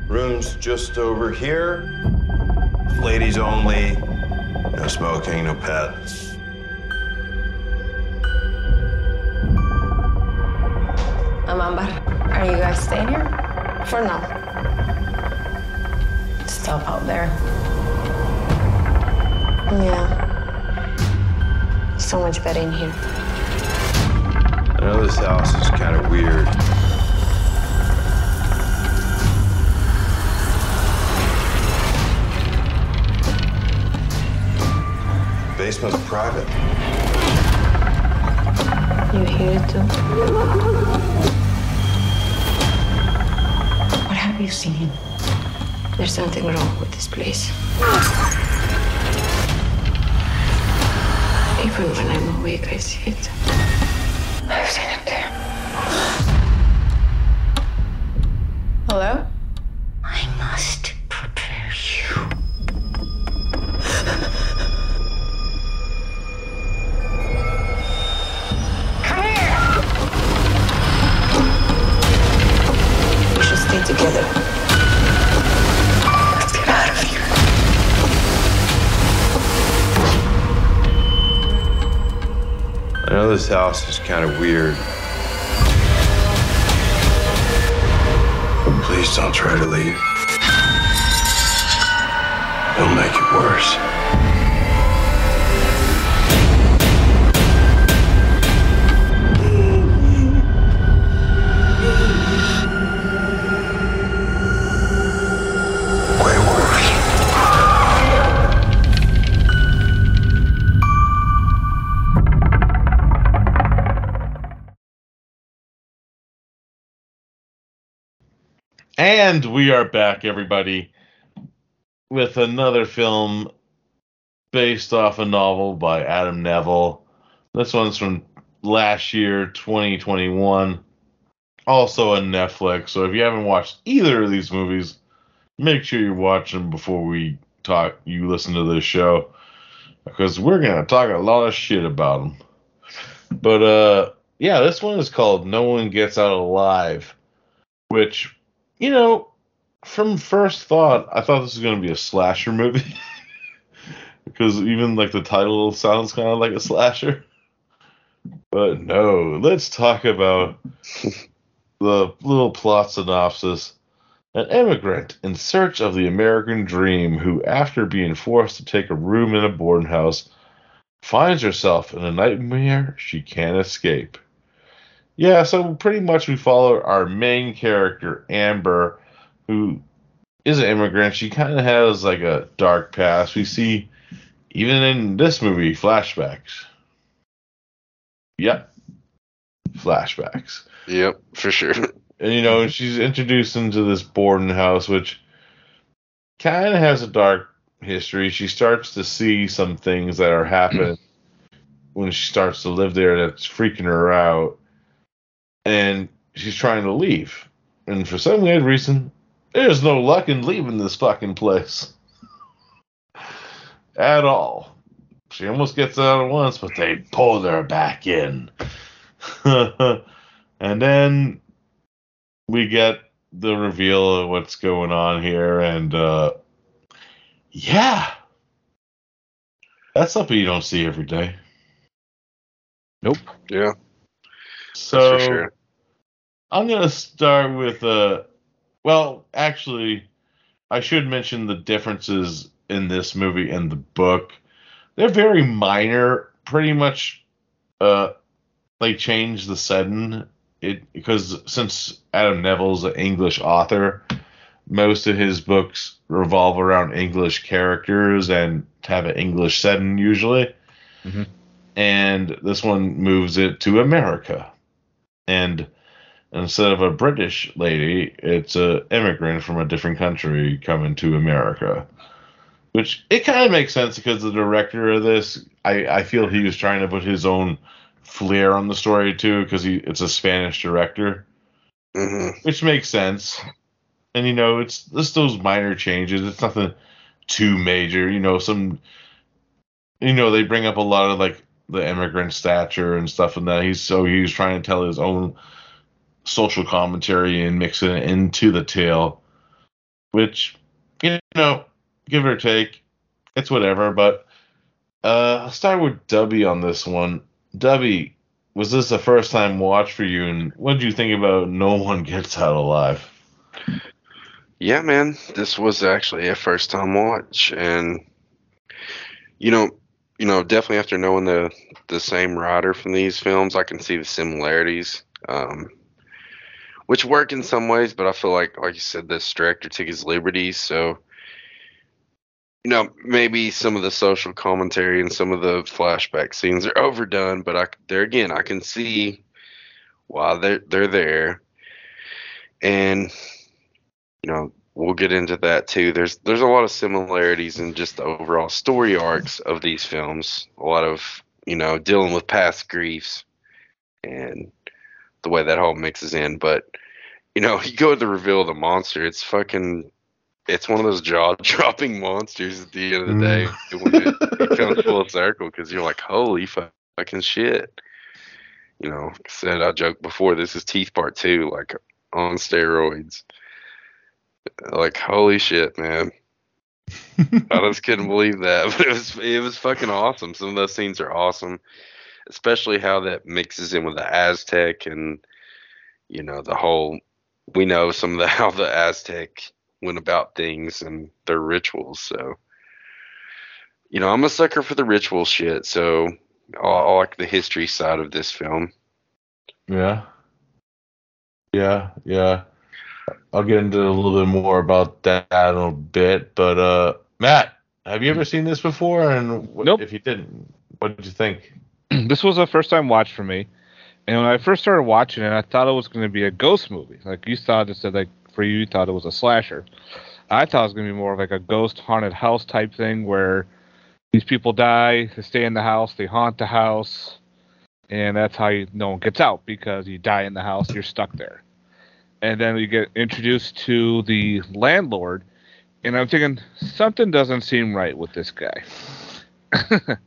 Rooms just over here. Ladies only. No smoking, no pets. I'm Amber. Are you guys staying here? For now. It's tough out there. Yeah. So much better in here. I know this house is kind of weird. Basement's private. You here too? What have you seen? There's something wrong with this place. Even when I'm awake, I see it. I've seen it there. Hello? This house is kind of weird. Please don't try to leave. It'll make it worse. And we are back, everybody, with another film based off a novel by Adam Nevill. This one's from last year, 2021. Also on Netflix. So if you haven't watched either of these movies, make sure you watch them before we talk. You listen to this show because we're gonna talk a lot of shit about them. But uh, yeah, this one is called "No One Gets Out Alive," which you know, from first thought, I thought this was going to be a slasher movie because even like the title sounds kind of like a slasher. But no, let's talk about the little plot synopsis. An immigrant in search of the American dream who, after being forced to take a room in a boarding house, finds herself in a nightmare she can't escape. Yeah, so pretty much we follow our main character, Amber, who is an immigrant. She kind of has like a dark past. We see, even in this movie, flashbacks. Yep. Flashbacks. Yep, for sure. And, you know, she's introduced into this boarding house, which kind of has a dark history. She starts to see some things that are happening when she starts to live there that's freaking her out and she's trying to leave. And for some weird reason, there's no luck in leaving this fucking place. At all. She almost gets out at once, but they pull her back in. and then we get the reveal of what's going on here, and uh, yeah. That's something you don't see every day. Nope. Yeah. So sure. I'm gonna start with uh well, actually I should mention the differences in this movie and the book. They're very minor, pretty much uh they changed the setting it because since Adam Nevill's an English author, most of his books revolve around English characters and have an English setting usually. Mm-hmm. And this one moves it to America. And instead of a British lady, it's a immigrant from a different country coming to America. Which it kind of makes sense because the director of this, I, I feel he was trying to put his own flair on the story too, because he it's a Spanish director, Mm-hmm. which makes sense. and you know it's just those minor changes. It's nothing too major. You know, some you know they bring up a lot of like the immigrant stature and stuff and that. He's so he was trying to tell his own social commentary and mix it into the tale, which you know, give or take, it's whatever. But uh, I'll start with Dubby on this one. Dubby, was this a first time watch for you, and what did you think about No One Gets Out Alive? Yeah, man, this was actually a first time watch, and you know, you know, definitely after knowing the the same writer from these films, I can see the similarities, um, which work in some ways, but I feel like, like you said, this director took his liberties, so you know, maybe some of the social commentary and some of the flashback scenes are overdone, but I there again, I can see why they're they're there, and you know, we'll get into that too. There's there's a lot of similarities in just the overall story arcs of these films. A lot of you know dealing with past griefs and the way that all mixes in. But you know, you go to the reveal of the monster. It's fucking. It's one of those jaw-dropping monsters at the end of the day mm. when it, it comes full circle because you're like, holy fucking shit. You know, like I said I joked before. This is Teeth Part Two, like on steroids like holy shit, man. I just couldn't believe that, but it was it was fucking awesome. Some of those scenes are awesome, especially how that mixes in with the Aztec and you know the whole. We know some of the how the Aztec went about things and their rituals. So, you know, I'm a sucker for the ritual shit. So, I, I like the history side of this film. Yeah. Yeah, yeah. I'll get into a little bit more about that in a little bit. But uh, Matt, have you ever seen this before? And what, Nope. if you didn't, what did you think? this was a first time watch for me. And when I first started watching it, I thought it was going to be a ghost movie. Like you thought, it said like for you, you thought it was a slasher. I thought it was going to be more of like a ghost haunted house type thing where these people die, they stay in the house, they haunt the house, and that's how you, no one gets out because you die in the house, you're stuck there. And then we get introduced to the landlord, and I'm thinking something doesn't seem right with this guy.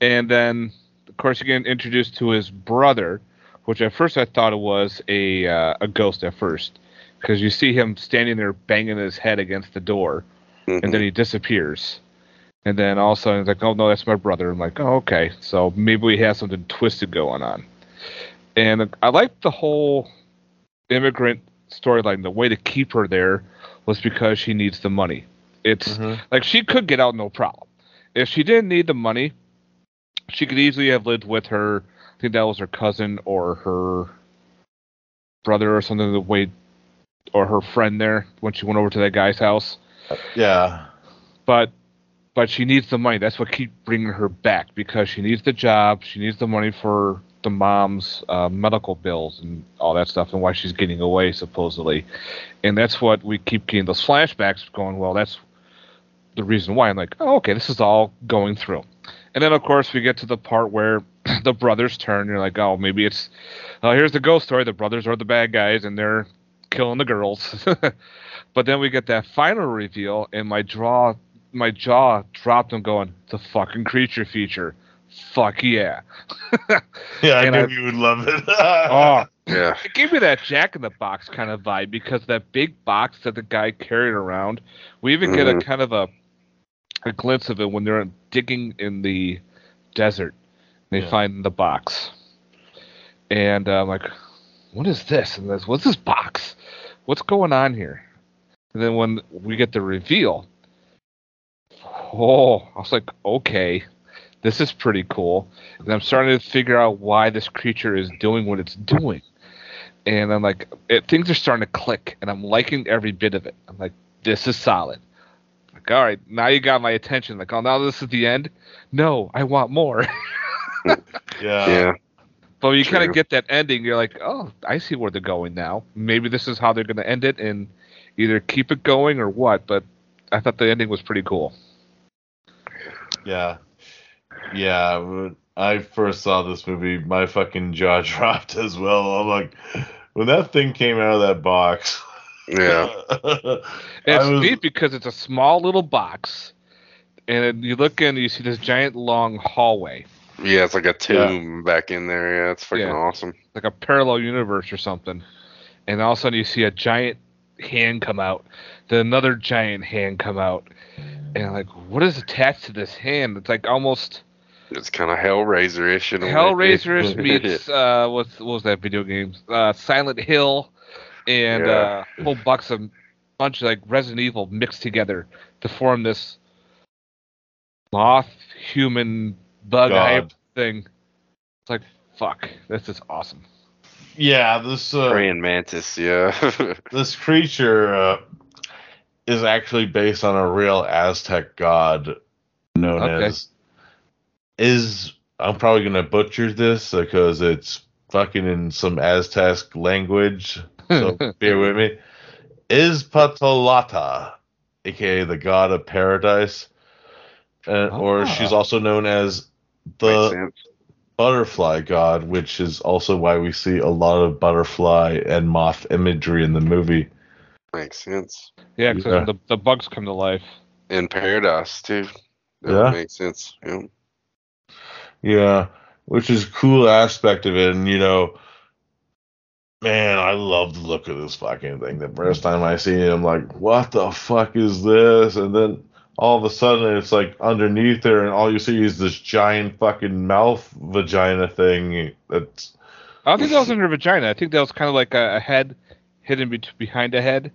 and then, of course, you get introduced to his brother, which at first I thought it was a uh, a ghost at first, because you see him standing there banging his head against the door, and then he disappears. And then all of a sudden, it's like, oh no, that's my brother. I'm like, oh okay, so maybe we have something twisted going on. And I like the whole immigrant storyline. The way to keep her there was because she needs the money. It's mm-hmm. like she could get out no problem. If she didn't need the money, she could easily have lived with her. I think that was her cousin or her brother or something. The way, or her friend there when she went over to that guy's house. Yeah. But but she needs the money. That's what keeps bringing her back because she needs the job. She needs the money for the mom's uh, medical bills and all that stuff, and why she's getting away supposedly. And that's what we keep getting those flashbacks going. Well, that's the reason why. I'm like, oh, okay, this is all going through. And then of course we get to the part where the brothers turn. You're like, oh, maybe it's oh, here's the ghost story. The brothers are the bad guys, and they're killing the girls. but then we get that final reveal, and my jaw, my jaw dropped. I'm going, the fucking creature feature. Fuck yeah. Yeah, I And knew I- you would love it. oh, yeah. It gave me that Jack in the Box kind of vibe because that big box that the guy carried around. We even get a Mhm. kind of a a glimpse of it when they're digging in the desert. They Yeah. find the box, and uh, I'm like, "What is this?" And this, "What's this box? What's going on here?" And then when we get the reveal, oh, I was like, "Okay, this is pretty cool." And I'm starting to figure out why this creature is doing what it's doing and I'm like, it, things are starting to click, and I'm liking every bit of it. I'm like, this is solid. Like, all right, now you got my attention. Like, oh, now this is the end. No, I want more. yeah. Yeah. but you kind of get that ending. You're like, oh, I see where they're going now. Maybe this is how they're going to end it, and either keep it going or what. But I thought the ending was pretty cool. Yeah. Yeah. When I first saw this movie, my fucking jaw dropped as well. I'm like, when that thing came out of that box, Yeah. It's I was- neat because it's a small little box, and then you look in and you see this giant long hallway, Yeah, it's like a tomb back in there. Yeah, it's fucking Yeah. awesome. like a parallel universe or something. And all of a sudden you see a giant hand come out, then another giant hand come out, and like, what is attached to this hand? It's like almost It's kind of Hellraiser-ish in a way. Hellraiser meets uh, what's what was that video game? Uh, Silent Hill, and Yeah. uh, a whole box of bunch of like Resident Evil mixed together to form this moth human bug God. hype thing. It's like fuck, this is awesome. Yeah, this uh, Praying mantis. Yeah. this creature uh, is actually based on a real Aztec god known Okay. as is I'm probably gonna butcher this because it's fucking in some Aztec language, so bear with me. Is Patalata, aka the god of paradise, uh, or Ah. she's also known as the butterfly god, which is also why we see a lot of butterfly and moth imagery in the movie. Makes sense. Yeah, 'cause Yeah. the the bugs come to life. In paradise too. That Yeah. would make sense. Yeah. Yeah, which is a cool aspect of it. And, you know, man, I love the look of this fucking thing. The first time I see it, I'm like, what the fuck is this? And then all of a sudden it's like underneath there, and all you see is this giant fucking mouth vagina thing. That's, I don't think that was in her vagina. I think that was kind of like a, a head hidden be- behind a head.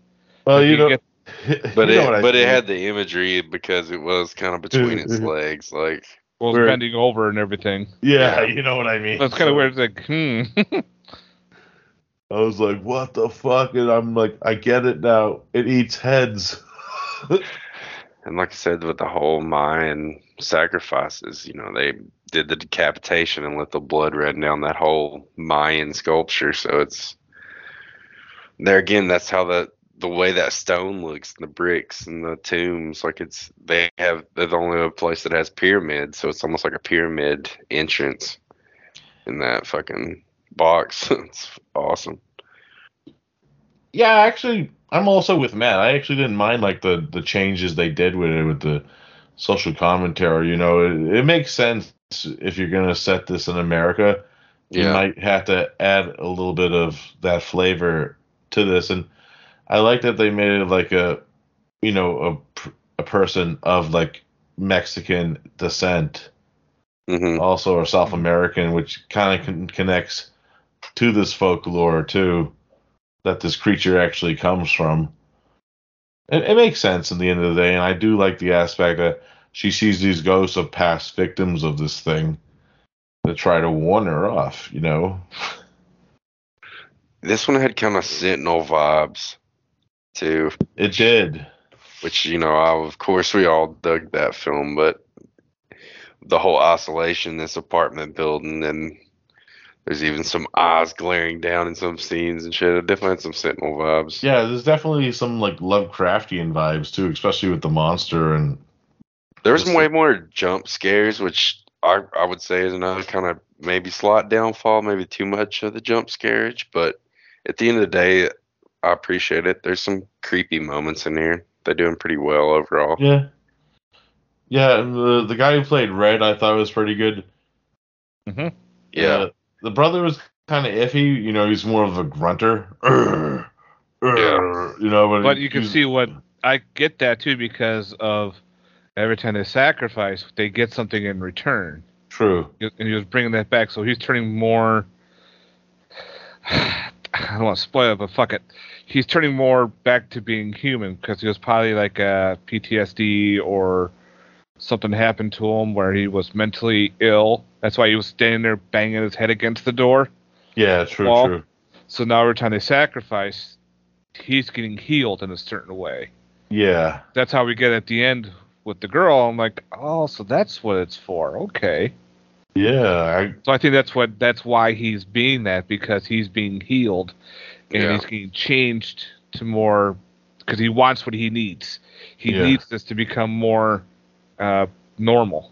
Well, Like you know, get- But you know it I it mean. had the imagery because it was kind of between its legs. Like was Where- bending over and everything. yeah, Yeah. you know what I mean. That's kind of weird. It's like, hmm. I was like, what the fuck? And I'm like, I get it now. It eats heads. and like I said with the whole Mayan sacrifices, you know, they did the decapitation and let the blood run down that whole Mayan sculpture. So it's there again. That's how the the way that stone looks, and the bricks and the tombs, like it's they have they're the only place that has pyramids, so it's almost like a pyramid entrance in that fucking box. it's awesome. Yeah, actually, I'm also with Matt. I actually didn't mind like the the changes they did with it with the social commentary. You know, it, it makes sense if you're gonna set this in America. You might have to add a little bit of that flavor to this, and I like that they made it like a, you know, a a person of like Mexican descent, hmm also or South American, which kind of con- connects to this folklore too, that this creature actually comes from. It, it makes sense in the end of the day, and I do like the aspect that she sees these ghosts of past victims of this thing that try to warn her off. You know, This one had kind of Sentinel vibes too. it did. which you know I, of course we all dug that film but the whole isolation this apartment building and there's even some eyes glaring down in some scenes and shit it definitely had some sentinel vibes Yeah, there's definitely some like Lovecraftian vibes too, especially with the monster and there was Just- way more jump scares which I, I would say is another kind of maybe slight downfall maybe too much of the jump scarage but at the end of the day I appreciate it there's some creepy moments in here they're doing pretty well overall yeah, yeah. And the the guy who played Red, I thought was pretty good. hmm yeah Uh, the brother was kind of iffy. You know, he's more of a grunter. Urgh, urgh, You know, but, But you can see what I get that too because of every time they sacrifice, they get something in return. True. and he was bringing that back. So he's turning more. I don't want to spoil it, but fuck it. He's turning more back to being human because he was probably like a PTSD or something happened to him where he was mentally ill. That's why he was standing there banging his head against the door. Yeah, true, wall. true. So now every time they sacrifice, he's getting healed in a certain way. Yeah, That's how we get at the end with the girl. I'm like, oh, so that's what it's for. Okay. yeah. I, So I think that's what that's why he's being that because he's being healed and Yeah. he's getting changed to more because he wants what he needs. He Yeah. needs this to become more uh, normal.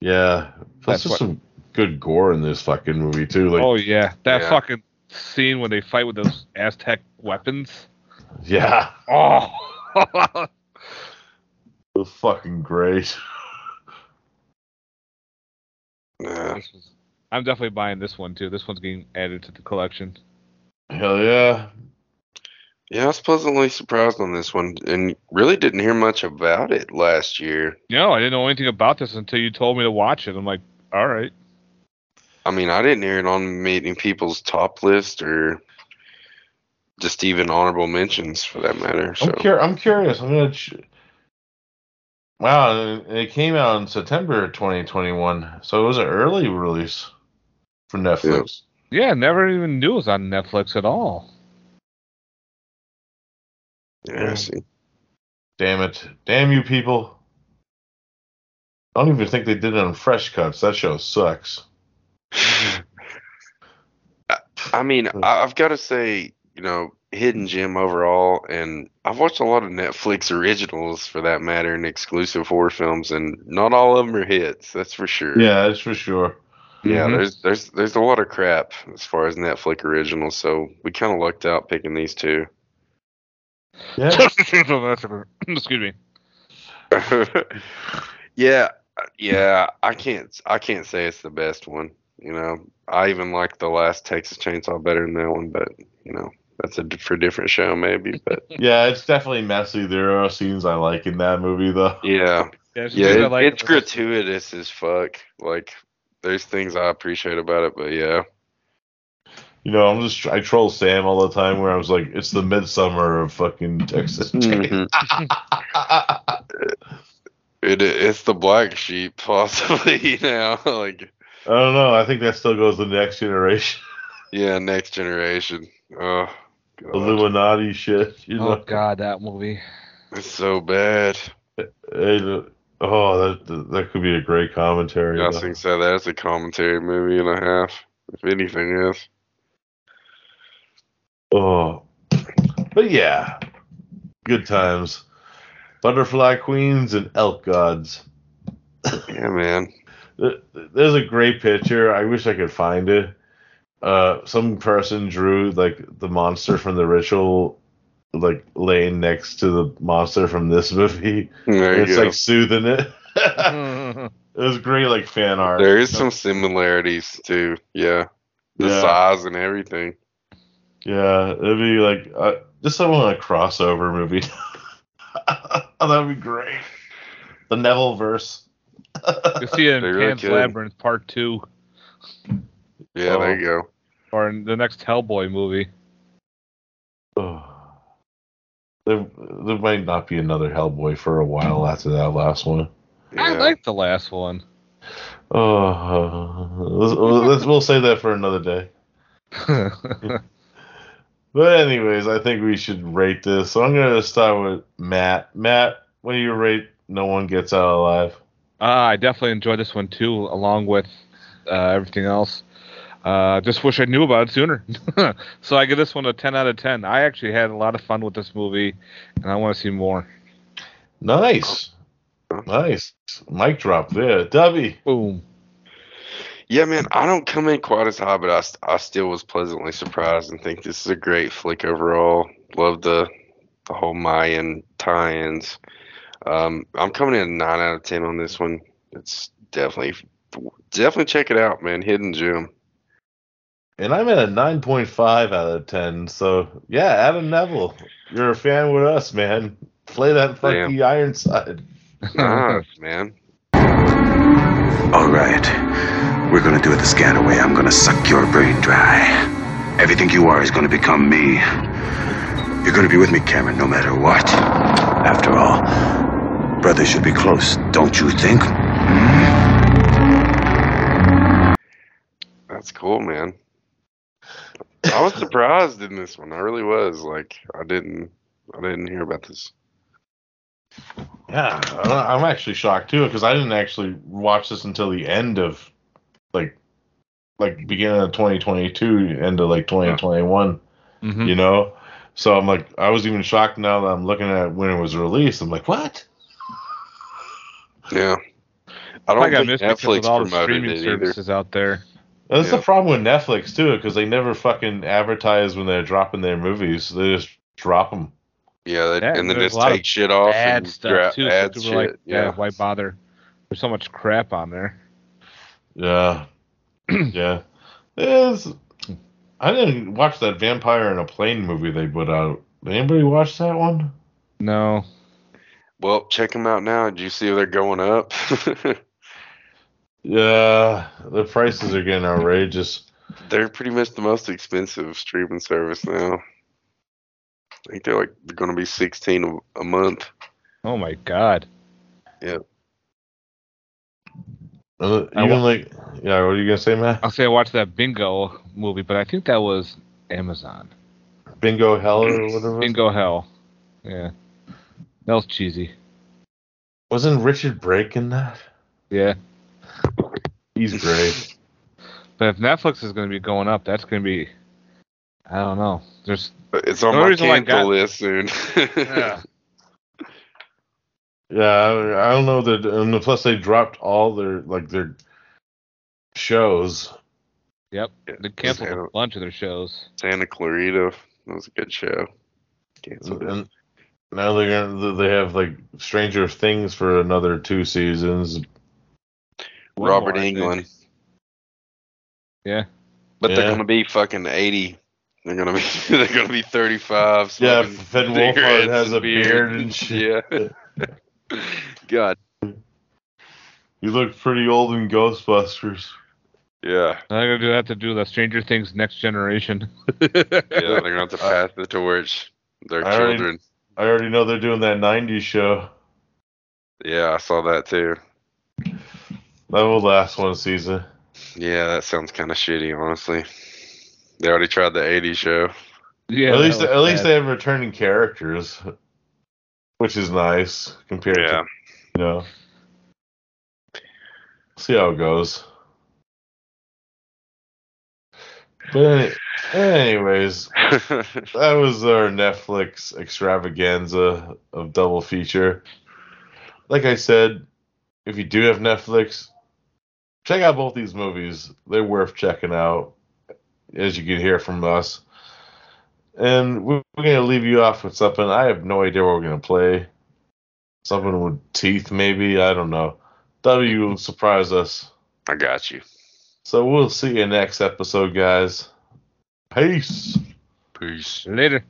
yeah. Plus, That's there's what- some good gore in this fucking movie too. Like, oh yeah, that Yeah. fucking scene when they fight with those Aztec weapons. Yeah. Oh. it was fucking great. Yeah. This was- I'm definitely buying this one too. This one's getting added to the collection. Hell yeah. Yeah, I was pleasantly surprised on this one, and really didn't hear much about it last year. No, I didn't know anything about this until you told me to watch it. I'm like, all right. I mean, I didn't hear it on meeting people's top list or just even honorable mentions for that matter. So I'm, cur- I'm curious. I'm gonna. Ch- wow, it came out in September 2021, so it was an early release for Netflix. Yeah, never even knew it was on Netflix at all. yeah, I see. Damn it! Damn you people! I don't even think they did it on Fresh Cuts. That show sucks. I mean, I- I've got to say, you know, hidden gem overall, and I've watched a lot of Netflix originals for that matter, and exclusive horror films, and not all of them are hits. That's for sure. Yeah, that's for sure. Yeah, Mhm. there's there's there's a lot of crap as far as Netflix originals, so we kind of lucked out picking these two. Yeah. Excuse me. yeah, yeah, I can't I can't say it's the best one. You know, I even like the last Texas Chainsaw better than that one, but you know, that's a for different show maybe. But Yeah, it's definitely messy. There are scenes I like in that movie, though. yeah, Yeah, it's yeah, it- like it's gratuitous as fuck. Like, there's things I appreciate about it, but yeah, You know, I'm just I troll Sam all the time where I was like, it's the Midsommar of fucking Texas. Mhm. it it's the black sheep possibly. You know, like I don't know. I think that still goes the next generation. yeah, next generation. Oh, God. Illuminati shit. You know, Oh God, that movie. it's so bad. It- oh, that that could be a great commentary. I though. think so. That's a commentary movie and a half, if anything is. Oh, but yeah, good times. Butterfly Queens and Elk Gods. Yeah, man. There's a great picture. I wish I could find it. Uh, some person drew like the monster from the ritual, like laying next to the monster from this movie. There you it's go. like soothing it. it was great, like fan art. There is some similarities too. Yeah, the Yeah. size and everything. Yeah, it'd be like uh, just someone a crossover movie. that'd be great. The Nevill verse. You see it in They really Pan's could. Labyrinth Part Two, Yeah, there you go. or in the next Hellboy movie. Oh. There, there might not be another Hellboy for a while after that last one. I like the last one. Oh, let's, let's we'll save that for another day. But anyways, I think we should rate this. So I'm gonna start with Matt. Matt, what do you rate? No one gets out alive. Uh, I definitely enjoyed this one too, along with uh, everything else. Uh, just wish I knew about it sooner. so I give this one a 10 out of 10. I actually had a lot of fun with this movie, and I want to see more. Nice, nice. Mic drop there, Dubby. Boom. Yeah, man. I don't come in quite as high, but I, st- I still was pleasantly surprised and think this is a great flick overall. Love the the whole Mayan tie-ins. Um, I'm coming in nine out of ten on this one. It's definitely definitely check it out, man. Hidden gem. And I'm at a 9.5 out of 10. So yeah, Adam Nevill, you're a fan with us, man. Play that fucking Damn. Ironside. Nice, ah, man. All right. We're gonna do it the scanner way. I'm gonna suck your brain dry. Everything you are is gonna become me. You're gonna be with me, Cameron, no matter what. After all, brothers should be close, don't you think? That's cool, man. I was surprised in this one. I really was. Like, I didn't, I didn't hear about this. Yeah, I- I'm actually shocked too because I didn't actually watch this until the end of like like beginning of 2022, end of like 2021. Mhm. You know, so I'm like I was even shocked now that I'm looking at when it was released. I'm like, what? Yeah, I don't I got think missed because Netflix with all the promoted streaming it either. services out there. That's Yeah. the problem with Netflix too because they never fucking advertise when they're dropping their movies. They just drop them. Yeah, they, That- and then just take of shit off bad and stuff gra- too. add people shit. like, yeah. yeah. why bother? There's so much crap on there. Yeah. yeah. It's, I didn't watch that Vampire in a Plane movie they put out. Did anybody watch that one? No. Well, check them out now. Did you see they're going up? Yeah, the prices are getting outrageous. they're pretty much the most expensive streaming service now. I think they're like they're going to be sixteen a, a month. Oh my god. Yeah. Uh, I Even wa- like, yeah, what are you gonna say, Matt? I'll say I watched that Bingo movie, but I think that was Amazon. Bingo Hell or whatever. Bingo Hell. Yeah. That was cheesy. Wasn't Richard Brake in that? Yeah. He's great. But if Netflix is going to be going up, that's going to be. I don't know. There's. It's on The only my reason why cancel got- list soon. Yeah. Yeah, I, I don't know that. And plus, they dropped all their like their shows. Yep. They canceled Santa- a bunch of their shows. Santa Clarita. That was a good show. Canceled it. And now they're gonna they have like Stranger Things for another two seasons. One Robert more, Englund. Yeah. But they're going to be fucking 80. They're going to be they're going to be 35. Yeah, smoking Finn Wolfhard has a beard and shit. Yeah. God. You look pretty old in Ghostbusters. Yeah. I'm going to have to do the Stranger Things Next Generation. Yeah, they're going to have to pass the torch. Their I already- children. I already know they're doing that '90s show. Yeah, I saw that too. That will last one season. Yeah, that sounds kind of shitty, honestly. They already tried the 80s show. Yeah. at least that was at least they have returning characters, which is nice compared Yeah. to you know. See how it goes. But any- anyways, that was our Netflix extravaganza of double feature. Like I said, if you do have Netflix, check out both these movies. They're worth checking out, as you can hear from us. And we're going to leave you off with something. I have no idea what we're going to play. Something with teeth, maybe. I don't know. W will surprise us. I got you. So we'll see you next episode, guys. Peace. Peace. Later.